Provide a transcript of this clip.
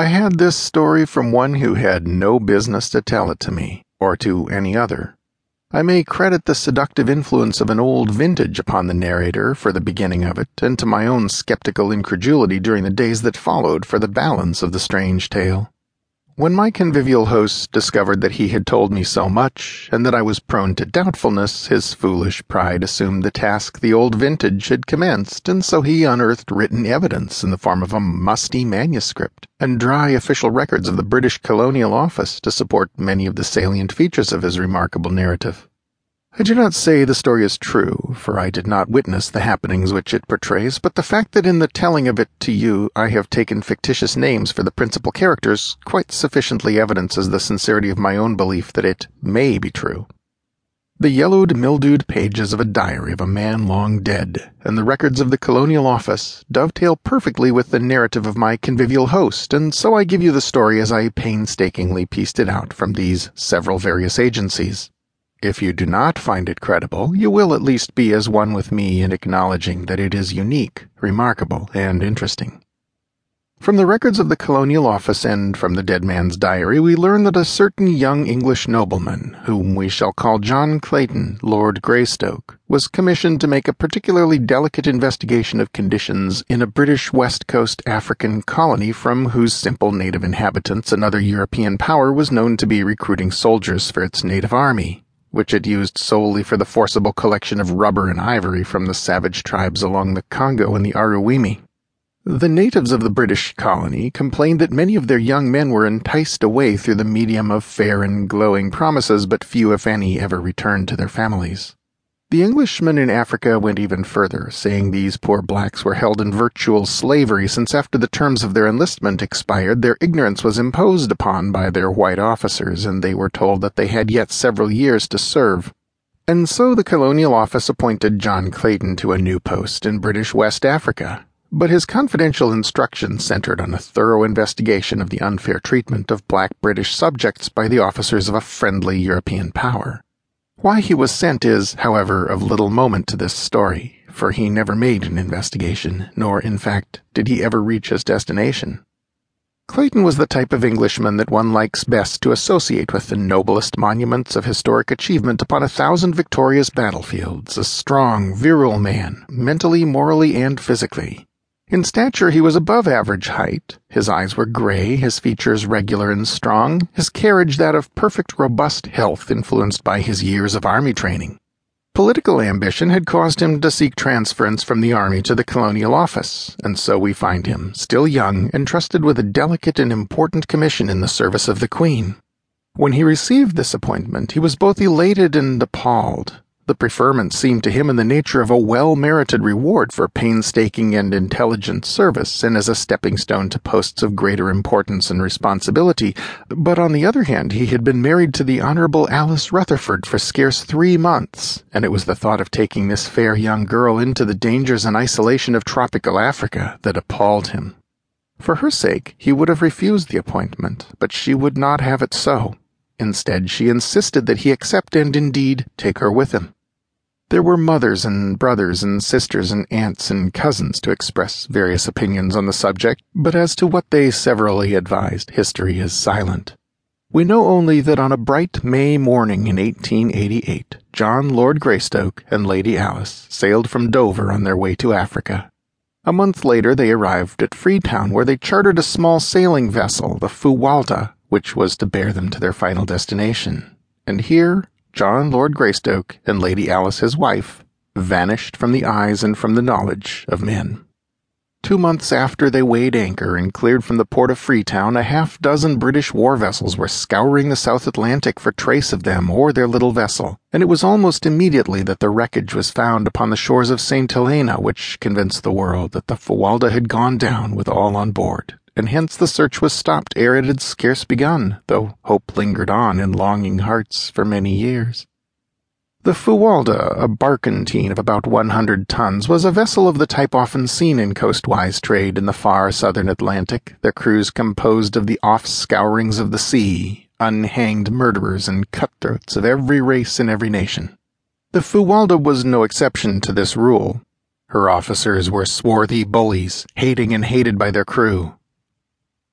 I had this story from one who had no business to tell it to me, or to any other. I may credit the seductive influence of an old vintage upon the narrator for the beginning of it, and to my own skeptical incredulity during the days that followed for the balance of the strange tale. When my convivial host discovered that he had told me so much, and that I was prone to doubtfulness, his foolish pride assumed the task the old vintage had commenced, and so he unearthed written evidence in the form of a musty manuscript and dry official records of the British Colonial Office to support many of the salient features of his remarkable narrative. I do not say the story is true, for I did not witness the happenings which it portrays, but the fact that in the telling of it to you I have taken fictitious names for the principal characters quite sufficiently evidences the sincerity of my own belief that it may be true. The yellowed, mildewed pages of a diary of a man long dead, and the records of the Colonial Office, dovetail perfectly with the narrative of my convivial host, and so I give you the story as I painstakingly pieced it out from these several various agencies. If you do not find it credible, you will at least be as one with me in acknowledging that it is unique, remarkable, and interesting. From the records of the Colonial Office and from the dead man's diary, we learn that a certain young English nobleman, whom we shall call John Clayton, Lord Greystoke, was commissioned to make a particularly delicate investigation of conditions in a British West Coast African colony from whose simple native inhabitants another European power was known to be recruiting soldiers for its native army which it used solely for the forcible collection of rubber and ivory from the savage tribes along the Congo and the Aruwimi. The natives of the British colony complained that many of their young men were enticed away through the medium of fair and glowing promises, but few, if any, ever returned to their families. The Englishmen in Africa went even further, saying these poor blacks were held in virtual slavery since after the terms of their enlistment expired, their ignorance was imposed upon by their white officers, and they were told that they had yet several years to serve. And so the Colonial Office appointed John Clayton to a new post in British West Africa. But his confidential instructions centered on a thorough investigation of the unfair treatment of black British subjects by the officers of a friendly European power. Why he was sent is, however, of little moment to this story, for he never made an investigation, nor, in fact, did he ever reach his destination. Clayton was the type of Englishman that one likes best to associate with the noblest monuments of historic achievement upon a thousand victorious battlefields, a strong, virile man, mentally, morally, and physically. In stature, he was above average height. His eyes were gray, his features regular and strong, his carriage that of perfect, robust health influenced by his years of army training. Political ambition had caused him to seek transference from the army to the colonial office, and so we find him, still young, entrusted with a delicate and important commission in the service of the Queen. When he received this appointment, he was both elated and appalled. The preferment seemed to him in the nature of a well merited reward for painstaking and intelligent service, and as a stepping stone to posts of greater importance and responsibility. But on the other hand, he had been married to the Honourable Alice Rutherford for scarce three months, and it was the thought of taking this fair young girl into the dangers and isolation of tropical Africa that appalled him. For her sake, he would have refused the appointment, but she would not have it so. Instead, she insisted that he accept and indeed take her with him. There were mothers and brothers and sisters and aunts and cousins to express various opinions on the subject, but as to what they severally advised, history is silent. We know only that on a bright May morning in 1888, John Lord Greystoke and Lady Alice sailed from Dover on their way to Africa. A month later, they arrived at Freetown, where they chartered a small sailing vessel, the Fuwalda, which was to bear them to their final destination. And here, John Lord Greystoke and Lady Alice his wife vanished from the eyes and from the knowledge of men. Two months after they weighed anchor and cleared from the port of Freetown, a half dozen British war vessels were scouring the South Atlantic for trace of them or their little vessel, and it was almost immediately that the wreckage was found upon the shores of St. Helena, which convinced the world that the Fuwalda had gone down with all on board and hence the search was stopped ere it had scarce begun, though hope lingered on in longing hearts for many years. The Fuwalda, a barkentine of about one hundred tons, was a vessel of the type often seen in coastwise trade in the far southern Atlantic, their crews composed of the off-scourings of the sea, unhanged murderers and cutthroats of every race and every nation. The Fuwalda was no exception to this rule. Her officers were swarthy bullies, hating and hated by their crew,